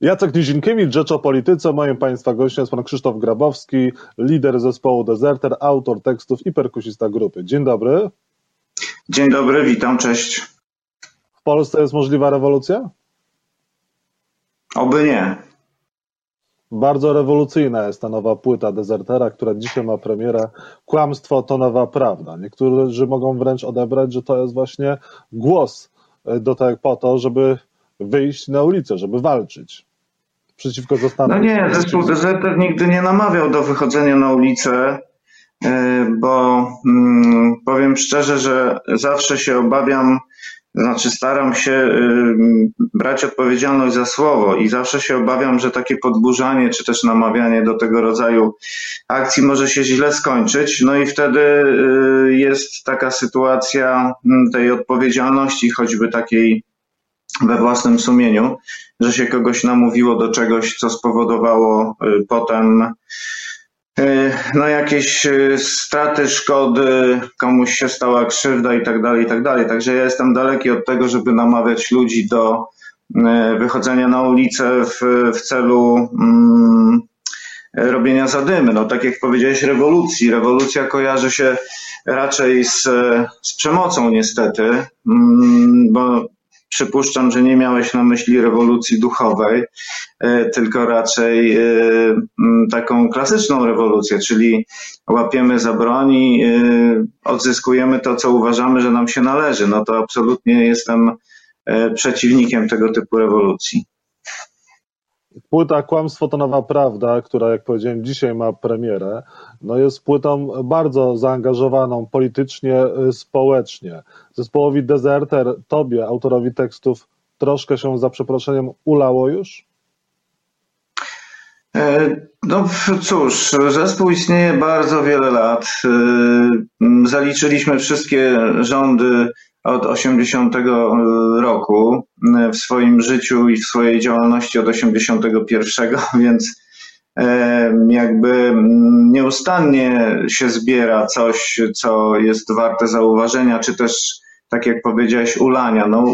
Jacek Nizinkiewicz, Rzecz o Polityce. Moim Państwa gościem jest Pan Krzysztof Grabowski, lider zespołu Deserter, autor tekstów i perkusista grupy. Dzień dobry. Dzień dobry, witam, cześć. W Polsce jest możliwa rewolucja? Oby nie. Bardzo rewolucyjna jest ta nowa płyta Desertera, która dzisiaj ma premierę. Kłamstwo to nowa prawda. Niektórzy mogą wręcz odebrać, że to jest właśnie głos do tego po to, żeby wyjść na ulicę, żeby walczyć przeciwko zostanom. No nie, zespół Deserter nigdy nie namawiał do wychodzenia na ulicę, e, bo mm, powiem szczerze, że zawsze się obawiam, znaczy staram się y, brać odpowiedzialność za słowo i zawsze się obawiam, że takie podburzanie czy też namawianie do tego rodzaju akcji może się źle skończyć. No i wtedy y, jest taka sytuacja mm, tej odpowiedzialności, choćby takiej we własnym sumieniu, że się kogoś namówiło do czegoś, co spowodowało y, potem y, no jakieś y, straty, szkody, komuś się stała krzywda i tak dalej, i tak dalej. Także ja jestem daleki od tego, żeby namawiać ludzi do wychodzenia na ulicę w, w celu mm, robienia zadymy. No tak jak powiedziałeś, rewolucji. Rewolucja kojarzy się raczej z, z przemocą niestety, mm, bo Przypuszczam, że nie miałeś na myśli rewolucji duchowej, e, tylko raczej e, taką klasyczną rewolucję, czyli łapiemy za broni, e, odzyskujemy to, co uważamy, że nam się należy. No to absolutnie jestem przeciwnikiem tego typu rewolucji. Płyta Kłamstwo to nowa prawda, która jak powiedziałem dzisiaj ma premierę, no jest płytą bardzo zaangażowaną politycznie, y, społecznie. Zespołowi Deserter, tobie, autorowi tekstów, troszkę się za przeproszeniem ulało już? E, no cóż, zespół istnieje bardzo wiele lat. Y, zaliczyliśmy wszystkie rządy od 80 roku w swoim życiu i w swojej działalności od 81, więc jakby nieustannie się zbiera coś, co jest warte zauważenia, czy też tak jak powiedziałeś, ulania. No,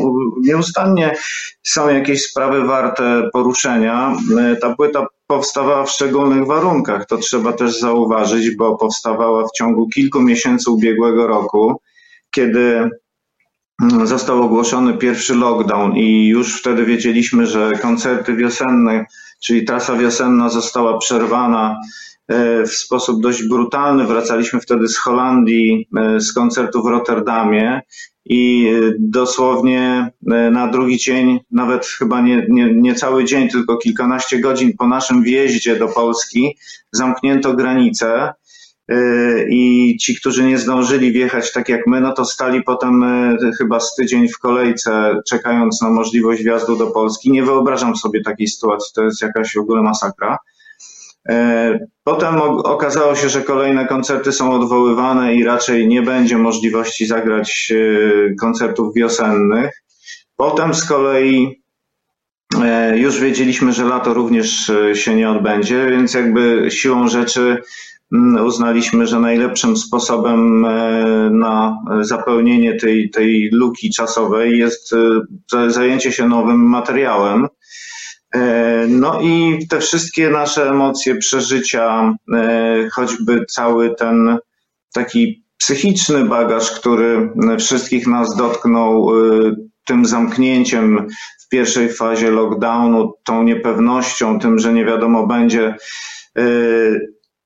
nieustannie są jakieś sprawy warte poruszenia. Ta płyta powstawała w szczególnych warunkach. To trzeba też zauważyć, bo powstawała w ciągu kilku miesięcy ubiegłego roku, kiedy został ogłoszony pierwszy lockdown i już wtedy wiedzieliśmy, że koncerty wiosenne, czyli trasa wiosenna została przerwana e, w sposób dość brutalny. Wracaliśmy wtedy z Holandii, e, z koncertu w Rotterdamie i e, dosłownie na drugi dzień, nawet chyba nie, nie, nie cały dzień, tylko kilkanaście godzin po naszym wjeździe do Polski, zamknięto granice i ci, którzy nie zdążyli wjechać tak jak my, no to stali potem e, chyba z tydzień w kolejce, czekając na możliwość wjazdu do Polski. Nie wyobrażam sobie takiej sytuacji, to jest jakaś w ogóle masakra. E, potem okazało się, że kolejne koncerty są odwoływane i raczej nie będzie możliwości zagrać koncertów wiosennych. Potem z kolei już wiedzieliśmy, że lato również się nie odbędzie, więc jakby siłą rzeczy uznaliśmy, że najlepszym sposobem e, na zapełnienie tej, tej luki czasowej jest e, zajęcie się nowym materiałem. E, no i te wszystkie nasze emocje, przeżycia, choćby cały ten taki psychiczny bagaż, który wszystkich nas dotknął tym zamknięciem w pierwszej fazie lockdownu, tą niepewnością, tym, że nie wiadomo będzie,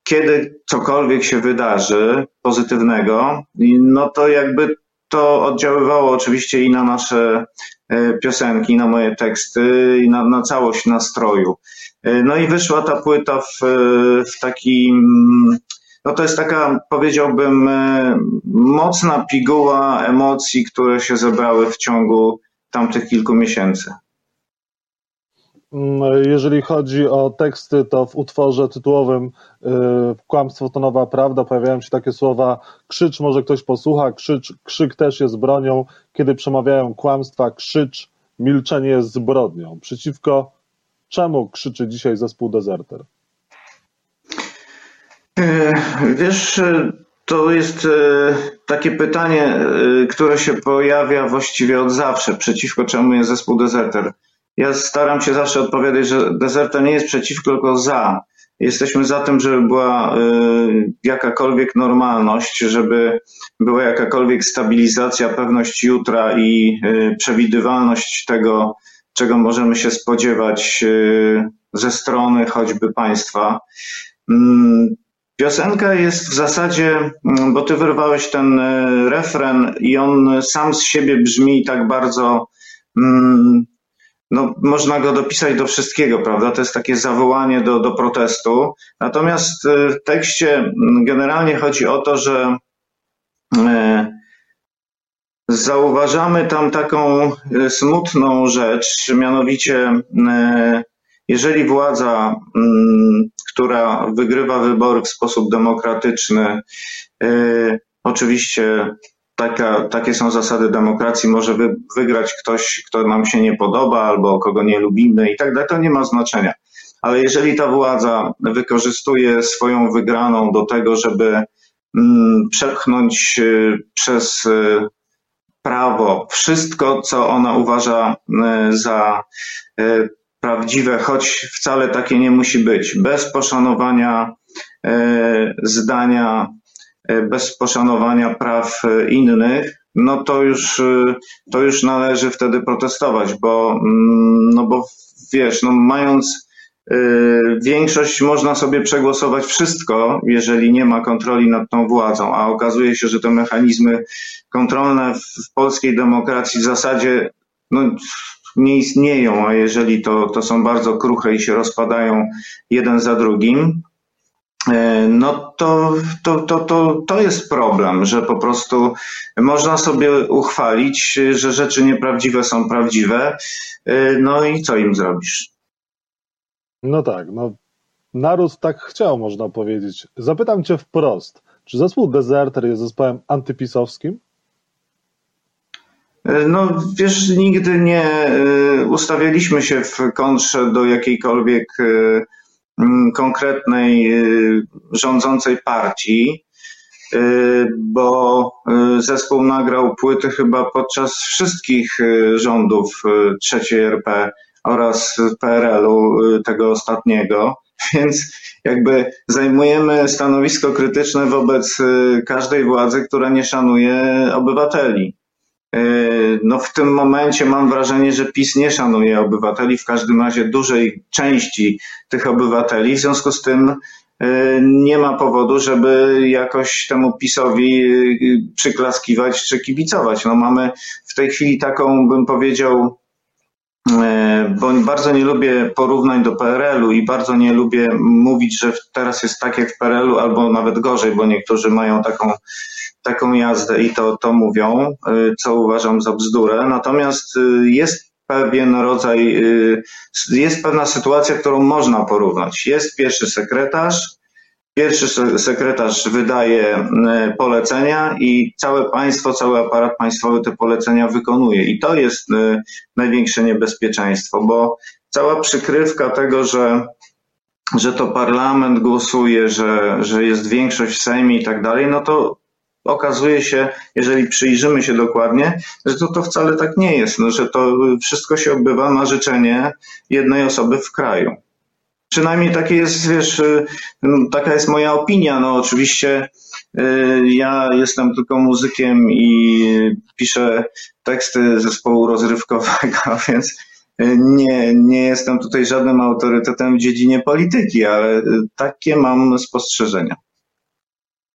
kiedy cokolwiek się wydarzy pozytywnego, no to jakby to oddziaływało oczywiście i na nasze e, piosenki, na moje teksty, i na, na całość nastroju. E, no i wyszła ta płyta w, w takim, no to jest taka, powiedziałbym, e, mocna piguła emocji, które się zebrały w ciągu tamtych kilku miesięcy. Mm, jeżeli chodzi o teksty, to w utworze tytułowym y, Kłamstwo to nowa prawda pojawiają się takie słowa krzycz, może ktoś posłucha, krzycz, krzyk też jest bronią, kiedy przemawiają kłamstwa, krzycz, milczenie jest zbrodnią. Przeciwko czemu krzyczy dzisiaj zespół Deserter? E, wiesz, to jest e, takie pytanie, e, które się pojawia właściwie od zawsze. Przeciwko czemu jest zespół Deserter? Ja staram się zawsze odpowiadać, że dezerter nie jest przeciwko, tylko za. Jesteśmy za tym, żeby była y, jakakolwiek normalność, żeby była jakakolwiek stabilizacja, pewność jutra i y, przewidywalność tego, czego możemy się spodziewać y, ze strony choćby państwa. Mm, piosenka jest w zasadzie, mm, bo ty wyrwałeś ten refren i on sam z siebie brzmi tak bardzo mm, no, można go dopisać do wszystkiego, prawda? To jest takie zawołanie do, do protestu. Natomiast y, w tekście mm, generalnie chodzi o to, że e, zauważamy tam taką y, smutną rzecz, mianowicie jeżeli władza, mm, która wygrywa wybory w sposób demokratyczny, oczywiście taka, takie są zasady demokracji, może wy, wygrać ktoś, kto nam się nie podoba albo kogo nie lubimy i tak dalej, to nie ma znaczenia. Ale jeżeli ta władza wykorzystuje swoją wygraną do tego, żeby mm, przepchnąć y, przez y, prawo wszystko, co ona uważa y, za y, prawdziwe, choć wcale takie nie musi być, bez poszanowania y, zdania bez poszanowania praw e, innych, no to już, e, to już należy wtedy protestować, bo, mm, no bo wiesz, no mając większość można sobie przegłosować wszystko, jeżeli nie ma kontroli nad tą władzą, a okazuje się, że te mechanizmy kontrolne w polskiej demokracji w zasadzie no, nie istnieją, a jeżeli to, to są bardzo kruche i się rozpadają jeden za drugim, E, no to, to, to, to, to jest problem, że po prostu można sobie uchwalić, że rzeczy nieprawdziwe są prawdziwe, e, no i co im zrobisz? No tak, no naród tak chciał, można powiedzieć. Zapytam cię wprost, czy zespół Deserter jest zespołem antypisowskim? E, no wiesz, nigdy nie ustawialiśmy się w kontrze do jakiejkolwiek konkretnej y, rządzącej partii, y, bo y, zespół nagrał płyty chyba podczas wszystkich rządów trzeciej RP oraz PRL-u tego ostatniego, więc jakby zajmujemy stanowisko krytyczne wobec każdej władzy, która nie szanuje obywateli. E, no w tym momencie mam wrażenie, że PiS nie szanuje obywateli, w każdym razie dużej części tych obywateli, w związku z tym e, nie ma powodu, żeby jakoś temu PiSowi e, przyklaskiwać czy kibicować. No mamy w tej chwili taką, bym powiedział, bo bardzo nie lubię porównań do PRL-u i bardzo nie lubię mówić, że teraz jest tak jak w PRL-u, albo nawet gorzej, bo niektórzy mają taką taką jazdę i to, to mówią, y, co uważam za bzdurę. Natomiast y, jest pewien rodzaj, y, jest pewna sytuacja, którą można porównać. Jest pierwszy sekretarz, Pierwszy sekretarz wydaje polecenia i całe państwo, cały aparat państwowy te polecenia wykonuje. I to jest największe niebezpieczeństwo, bo cała przykrywka tego, że, że to parlament głosuje, że, że jest większość w Sejmie i tak dalej, no to okazuje się, jeżeli przyjrzymy się dokładnie, że to, to wcale tak nie jest, no, że to wszystko się odbywa na życzenie jednej osoby w kraju. Przynajmniej takie jest, wiesz, y, no, taka jest moja opinia. No oczywiście y, ja jestem tylko muzykiem i piszę teksty zespołu rozrywkowego, więc y, nie, nie jestem tutaj żadnym autorytetem w dziedzinie polityki, ale takie mam spostrzeżenia.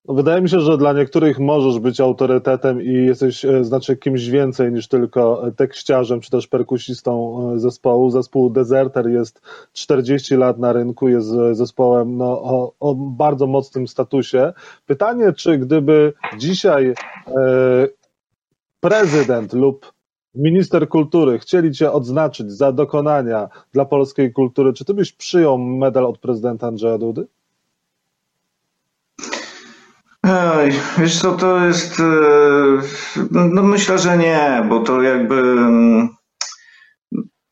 No, wydaje mi się, że dla niektórych możesz być autorytetem i jesteś e, znaczy kimś więcej niż tylko tekściarzem czy też perkusistą e, zespołu. Zespół Deserter jest 40 lat na rynku, jest zespołem no, o, o bardzo mocnym statusie. Pytanie, czy gdyby dzisiaj e, prezydent lub minister kultury chcieli cię odznaczyć za dokonania dla polskiej kultury, czy ty byś przyjął medal od prezydenta Andrzeja Dudy? Ej, wiesz co, to jest, e, no myślę, że nie, bo to jakby, mm,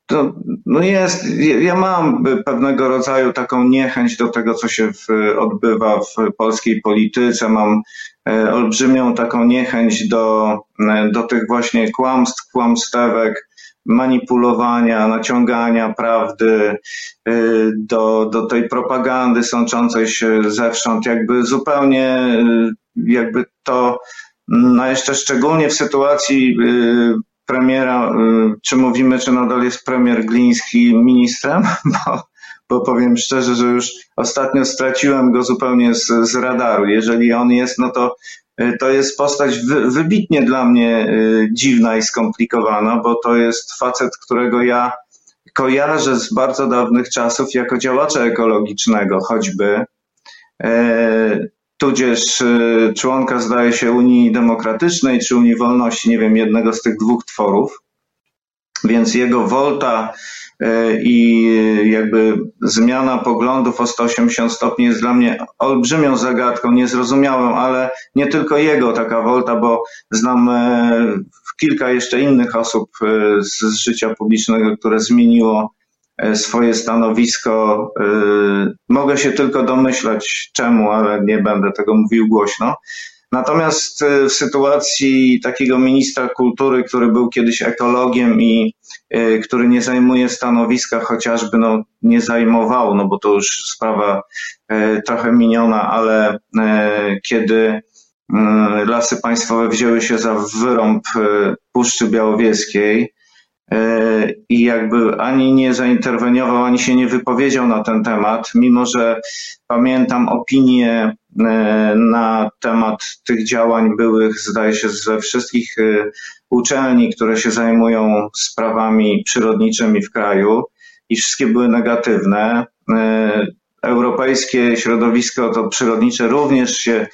to, no jest, ja mam pewnego rodzaju taką niechęć do tego, co się w, odbywa w polskiej polityce, mam e, olbrzymią taką niechęć do, e, do tych właśnie kłamstw, kłamstewek, manipulowania, naciągania prawdy, y, do, do tej propagandy sączącej się zewsząd, jakby zupełnie, y, jakby to, no jeszcze szczególnie w sytuacji y, premiera, czy mówimy, czy nadal jest premier Gliński ministrem, bo, bo powiem szczerze, że już ostatnio straciłem go zupełnie z, z radaru. Jeżeli on jest, no to to jest postać wybitnie dla mnie e, dziwna i skomplikowana, bo to jest facet, którego ja kojarzę z bardzo dawnych czasów jako działacza ekologicznego choćby, e, tudzież członka zdaje się Unii Demokratycznej czy Unii Wolności, nie wiem, jednego z tych dwóch tworów. Więc jego wolta i jakby zmiana poglądów o 180 stopni jest dla mnie olbrzymią zagadką, niezrozumiałą, ale nie tylko jego taka wolta, bo znam e, kilka jeszcze innych osób e, z życia publicznego, które zmieniło swoje stanowisko. Mogę się tylko domyślać czemu, ale nie będę tego mówił głośno. Natomiast e, w sytuacji takiego ministra kultury, który był kiedyś ekologiem i e, który nie zajmuje stanowiska, chociażby no, nie zajmował, no bo to już sprawa e, trochę miniona, ale kiedy lasy państwowe wzięły się za wyrąb Puszczy Białowieskiej, i jakby ani nie zainterweniował, ani się nie wypowiedział na ten temat, mimo że pamiętam opinie E, na temat tych działań byłych, zdaje się, ze wszystkich e, uczelni, które się zajmują sprawami przyrodniczymi w kraju i wszystkie były negatywne. E, europejskie środowisko to przyrodnicze również się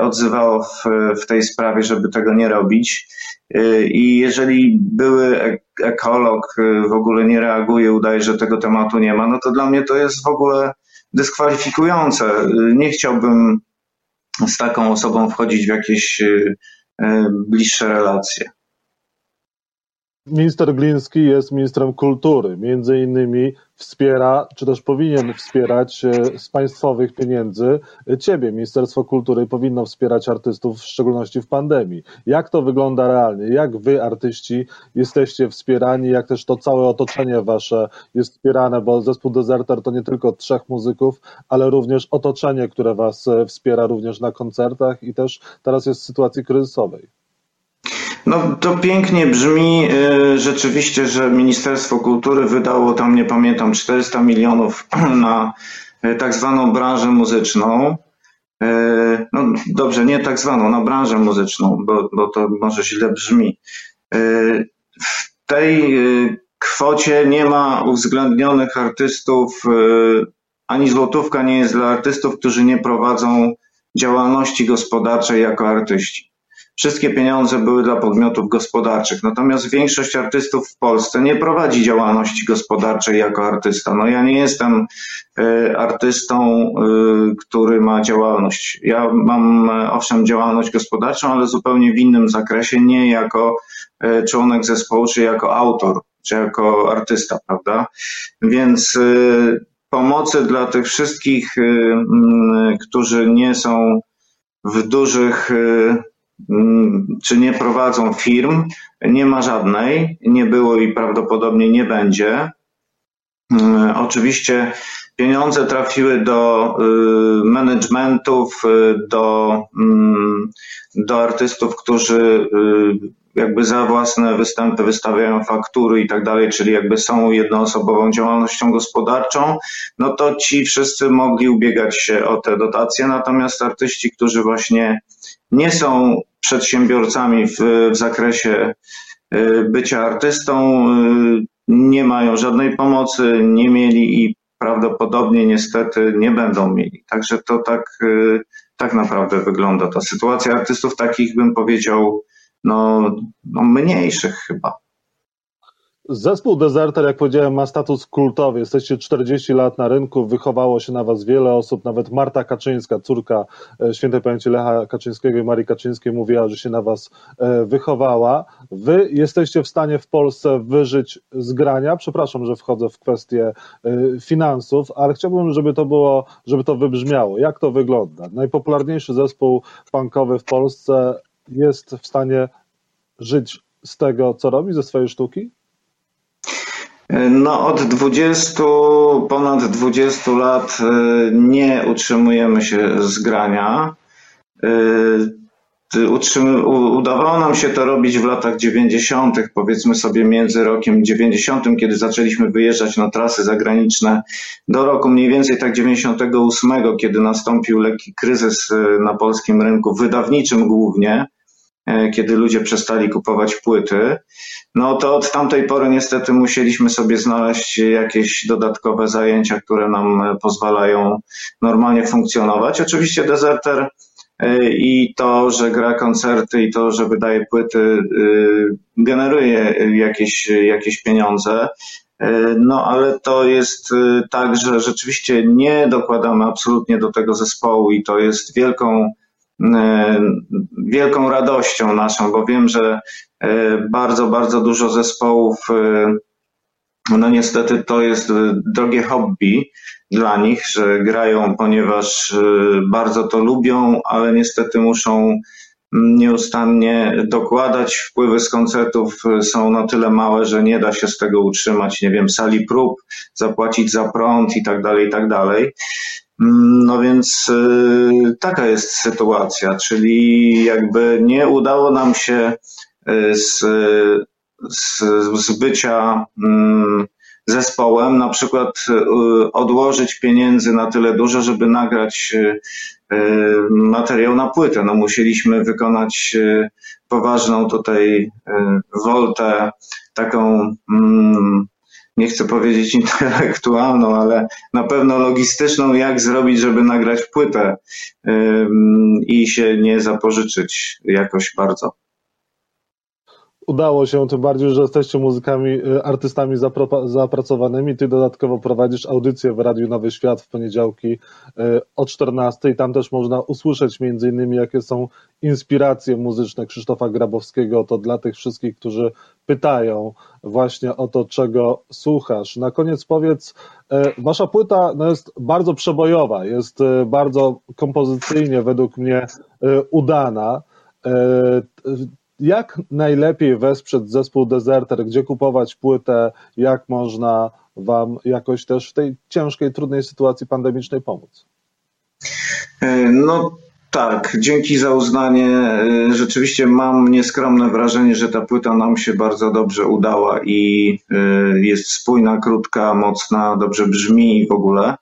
odzywało w, w tej sprawie, żeby tego nie robić. I jeżeli były ekolog w ogóle nie reaguje, udaje, że tego tematu nie ma, no to dla mnie to jest w ogóle dyskwalifikujące. Nie chciałbym z taką osobą wchodzić w jakieś bliższe relacje. Minister Gliński jest ministrem kultury. Między innymi wspiera, czy też powinien wspierać e, z państwowych pieniędzy ciebie. Ministerstwo Kultury powinno wspierać artystów, w szczególności w pandemii. Jak to wygląda realnie? Jak wy, artyści, jesteście wspierani? Jak też to całe otoczenie wasze jest wspierane? Bo zespół Deserter to nie tylko trzech muzyków, ale również otoczenie, które was e, wspiera również na koncertach i też teraz jest w sytuacji kryzysowej. No to pięknie brzmi y, rzeczywiście, że Ministerstwo Kultury wydało tam, nie pamiętam, 400 milionów na y, tak zwaną branżę muzyczną. Y, no dobrze, nie tak zwaną, na branżę muzyczną, bo, bo to może źle brzmi. W tej kwocie nie ma uwzględnionych artystów, ani złotówka nie jest dla artystów, którzy nie prowadzą działalności gospodarczej jako artyści wszystkie pieniądze były dla podmiotów gospodarczych. Natomiast większość artystów w Polsce nie prowadzi działalności gospodarczej jako artysta. No ja nie jestem y, artystą, y, który ma działalność. Ja mam owszem działalność gospodarczą, ale zupełnie w innym zakresie, nie jako y, członek zespołu, czy jako autor, czy jako artysta, prawda? Więc pomocy dla tych wszystkich, którzy nie są w dużych czy nie prowadzą firm. Nie ma żadnej, nie było i prawdopodobnie nie będzie. Mm, oczywiście pieniądze trafiły do y, managementów, y, do, mm, do artystów, którzy y, jakby za własne występy wystawiają faktury i tak dalej, czyli jakby są jednoosobową działalnością gospodarczą, no to ci wszyscy mogli ubiegać się o te dotacje, natomiast artyści, którzy właśnie nie są przedsiębiorcami w, w zakresie y, bycia artystą, y, nie mają żadnej pomocy, nie mieli i prawdopodobnie niestety nie będą mieli. Także to tak, y, tak naprawdę wygląda ta sytuacja. Artystów takich bym powiedział, no, no mniejszych chyba. Zespół Deserter, jak powiedziałem, ma status kultowy. Jesteście 40 lat na rynku, wychowało się na was wiele osób, nawet Marta Kaczyńska, córka e, świętej pamięci Lecha Kaczyńskiego i Marii Kaczyńskiej mówiła, że się na was e, wychowała. Wy jesteście w stanie w Polsce wyżyć z grania. Przepraszam, że wchodzę w kwestię e, finansów, ale chciałbym, żeby to było, żeby to wybrzmiało. Jak to wygląda? Najpopularniejszy zespół punkowy w Polsce jest w stanie żyć z tego, co robi, ze swojej sztuki? No, od 20, ponad 20 lat nie utrzymujemy się z grania. Udawało nam się to robić w latach 90., powiedzmy sobie między rokiem 90., kiedy zaczęliśmy wyjeżdżać na trasy zagraniczne, do roku mniej więcej tak 98, kiedy nastąpił lekki kryzys e, na polskim rynku, wydawniczym głównie, e, kiedy ludzie przestali kupować płyty. No to od tamtej pory niestety musieliśmy sobie znaleźć jakieś dodatkowe zajęcia, które nam e, pozwalają normalnie funkcjonować. Oczywiście Deserter i to, że gra koncerty i to, że wydaje płyty, e, generuje jakieś, jakieś pieniądze. E, no, ale to jest tak, że rzeczywiście nie dokładamy absolutnie do tego zespołu i to jest wielką, wielką radością naszą, bo wiem, że bardzo, bardzo dużo zespołów, no niestety to jest drogie hobby, dla nich, że grają, ponieważ y, bardzo to lubią, ale niestety muszą nieustannie dokładać. Wpływy z koncertów y, są na tyle małe, że nie da się z tego utrzymać, nie wiem, sali prób, zapłacić za prąd i tak dalej, i tak dalej. Mm, no więc y, taka jest sytuacja, czyli jakby nie udało nam się z, z, z bycia mm, zespołem, na przykład y, odłożyć pieniędzy na tyle dużo, żeby nagrać y, y, materiał na płytę. No musieliśmy wykonać poważną tutaj woltę, taką mm, nie chcę powiedzieć intelektualną, ale na pewno logistyczną, jak zrobić, żeby nagrać płytę i się nie zapożyczyć jakoś bardzo udało się, tym bardziej, że jesteście muzykami, y, artystami zapracowanymi. Ty dodatkowo prowadzisz audycję w Radiu Nowy Świat w poniedziałki y, o 14 i tam też można usłyszeć między innymi, jakie są inspiracje muzyczne Krzysztofa Grabowskiego. To dla tych wszystkich, którzy pytają właśnie o to, czego słuchasz. Na koniec powiedz, y, wasza płyta no, jest bardzo przebojowa, jest bardzo kompozycyjnie według mnie udana jak najlepiej wesprzeć zespół Deserter, gdzie kupować płytę, jak można Wam jakoś też w tej ciężkiej, trudnej sytuacji pandemicznej pomóc? E, no tak, dzięki za uznanie. E, rzeczywiście mam nieskromne wrażenie, że ta płyta nam się bardzo dobrze udała i e, jest spójna, krótka, mocna, dobrze brzmi w ogóle.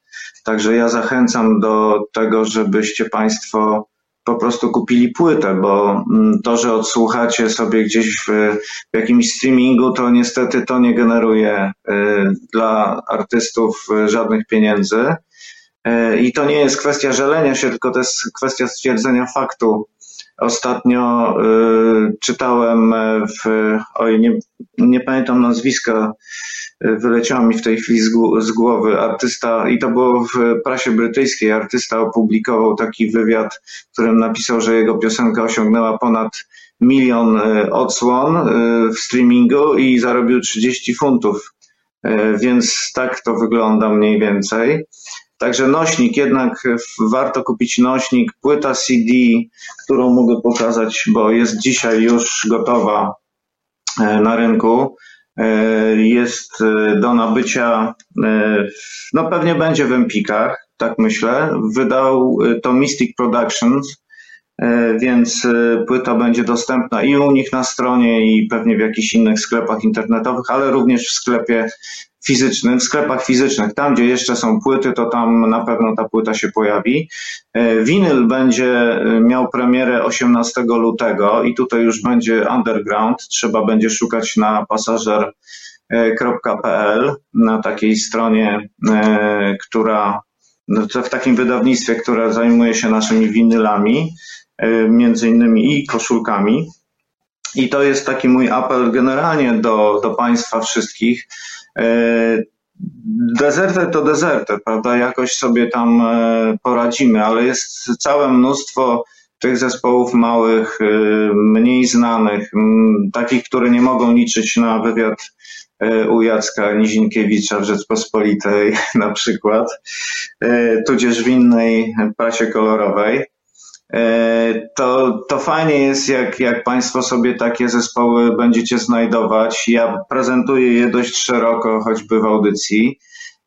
Także ja zachęcam do tego, żebyście Państwo po prostu kupili płytę, bo mm, to, że odsłuchacie sobie gdzieś w, w jakimś streamingu, to niestety to nie generuje y, dla artystów żadnych pieniędzy. Y, I to nie jest kwestia żelenia się, tylko to jest kwestia stwierdzenia faktu. Ostatnio czytałem w, oj, nie, nie pamiętam nazwiska, wyleciało mi w tej chwili z głowy. Artysta, i to było w prasie brytyjskiej, artysta opublikował taki wywiad, w którym napisał, że jego piosenka osiągnęła ponad milion e, odsłon e, w streamingu i zarobił 30 funtów. E, więc tak to wygląda mniej więcej. Także nośnik, jednak warto kupić nośnik, płyta CD, którą mogę pokazać, bo jest dzisiaj już gotowa na rynku. E, jest e, do nabycia, e, no pewnie będzie w Empikach, tak myślę. Wydał to Mystic Productions, więc płyta będzie dostępna i u nich na stronie, i pewnie w jakichś innych sklepach internetowych, ale również w sklepie fizycznym, w sklepach fizycznych. Tam, gdzie jeszcze są płyty, to tam na pewno ta płyta się pojawi. E, winyl będzie e, miał premierę 18 lutego i tutaj już będzie underground. Trzeba będzie szukać na pasażer.pl, na takiej stronie, e, która no, w takim wydawnictwie, które zajmuje się naszymi winylami, między innymi i koszulkami. I to jest taki mój apel generalnie do, do Państwa wszystkich, E, dezerter to dezerter, prawda? Jakoś sobie tam e, poradzimy, ale jest całe mnóstwo tych zespołów małych, e, mniej znanych, takich, które nie mogą liczyć na wywiad u Jacka Nizinkiewicza w Rzeczpospolitej na przykład, tudzież w innej prasie kolorowej. To, to fajnie jest, jak, jak Państwo sobie takie zespoły będziecie znajdować. Ja prezentuję je dość szeroko, choćby w audycji.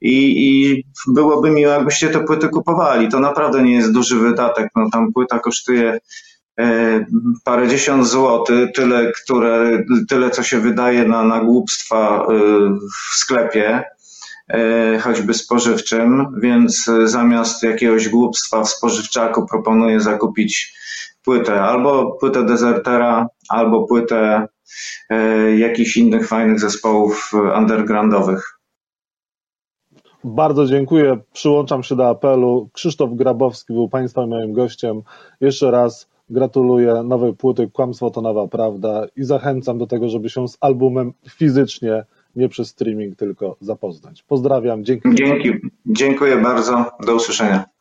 I, I byłoby miło, jakbyście te płyty kupowali. To naprawdę nie jest duży wydatek. No, tam płyta kosztuje e, parę dziesiąt złotych, tyle, które, tyle co się wydaje na, na głupstwa e, w sklepie, e, choćby spożywczym, więc zamiast jakiegoś głupstwa w spożywczaku proponuję zakupić płytę, albo płytę Desertera, albo płytę jakichś innych fajnych zespołów undergroundowych. Bardzo dziękuję. Przyłączam się do apelu. Krzysztof Grabowski był Państwa moim gościem. Jeszcze raz gratuluję nowej płyty Kłamstwo to nowa prawda i zachęcam do tego, żeby się z albumem fizycznie, nie przez streaming tylko zapoznać. Pozdrawiam. Dzięki. Dzięki. Dziękuję bardzo. Do usłyszenia.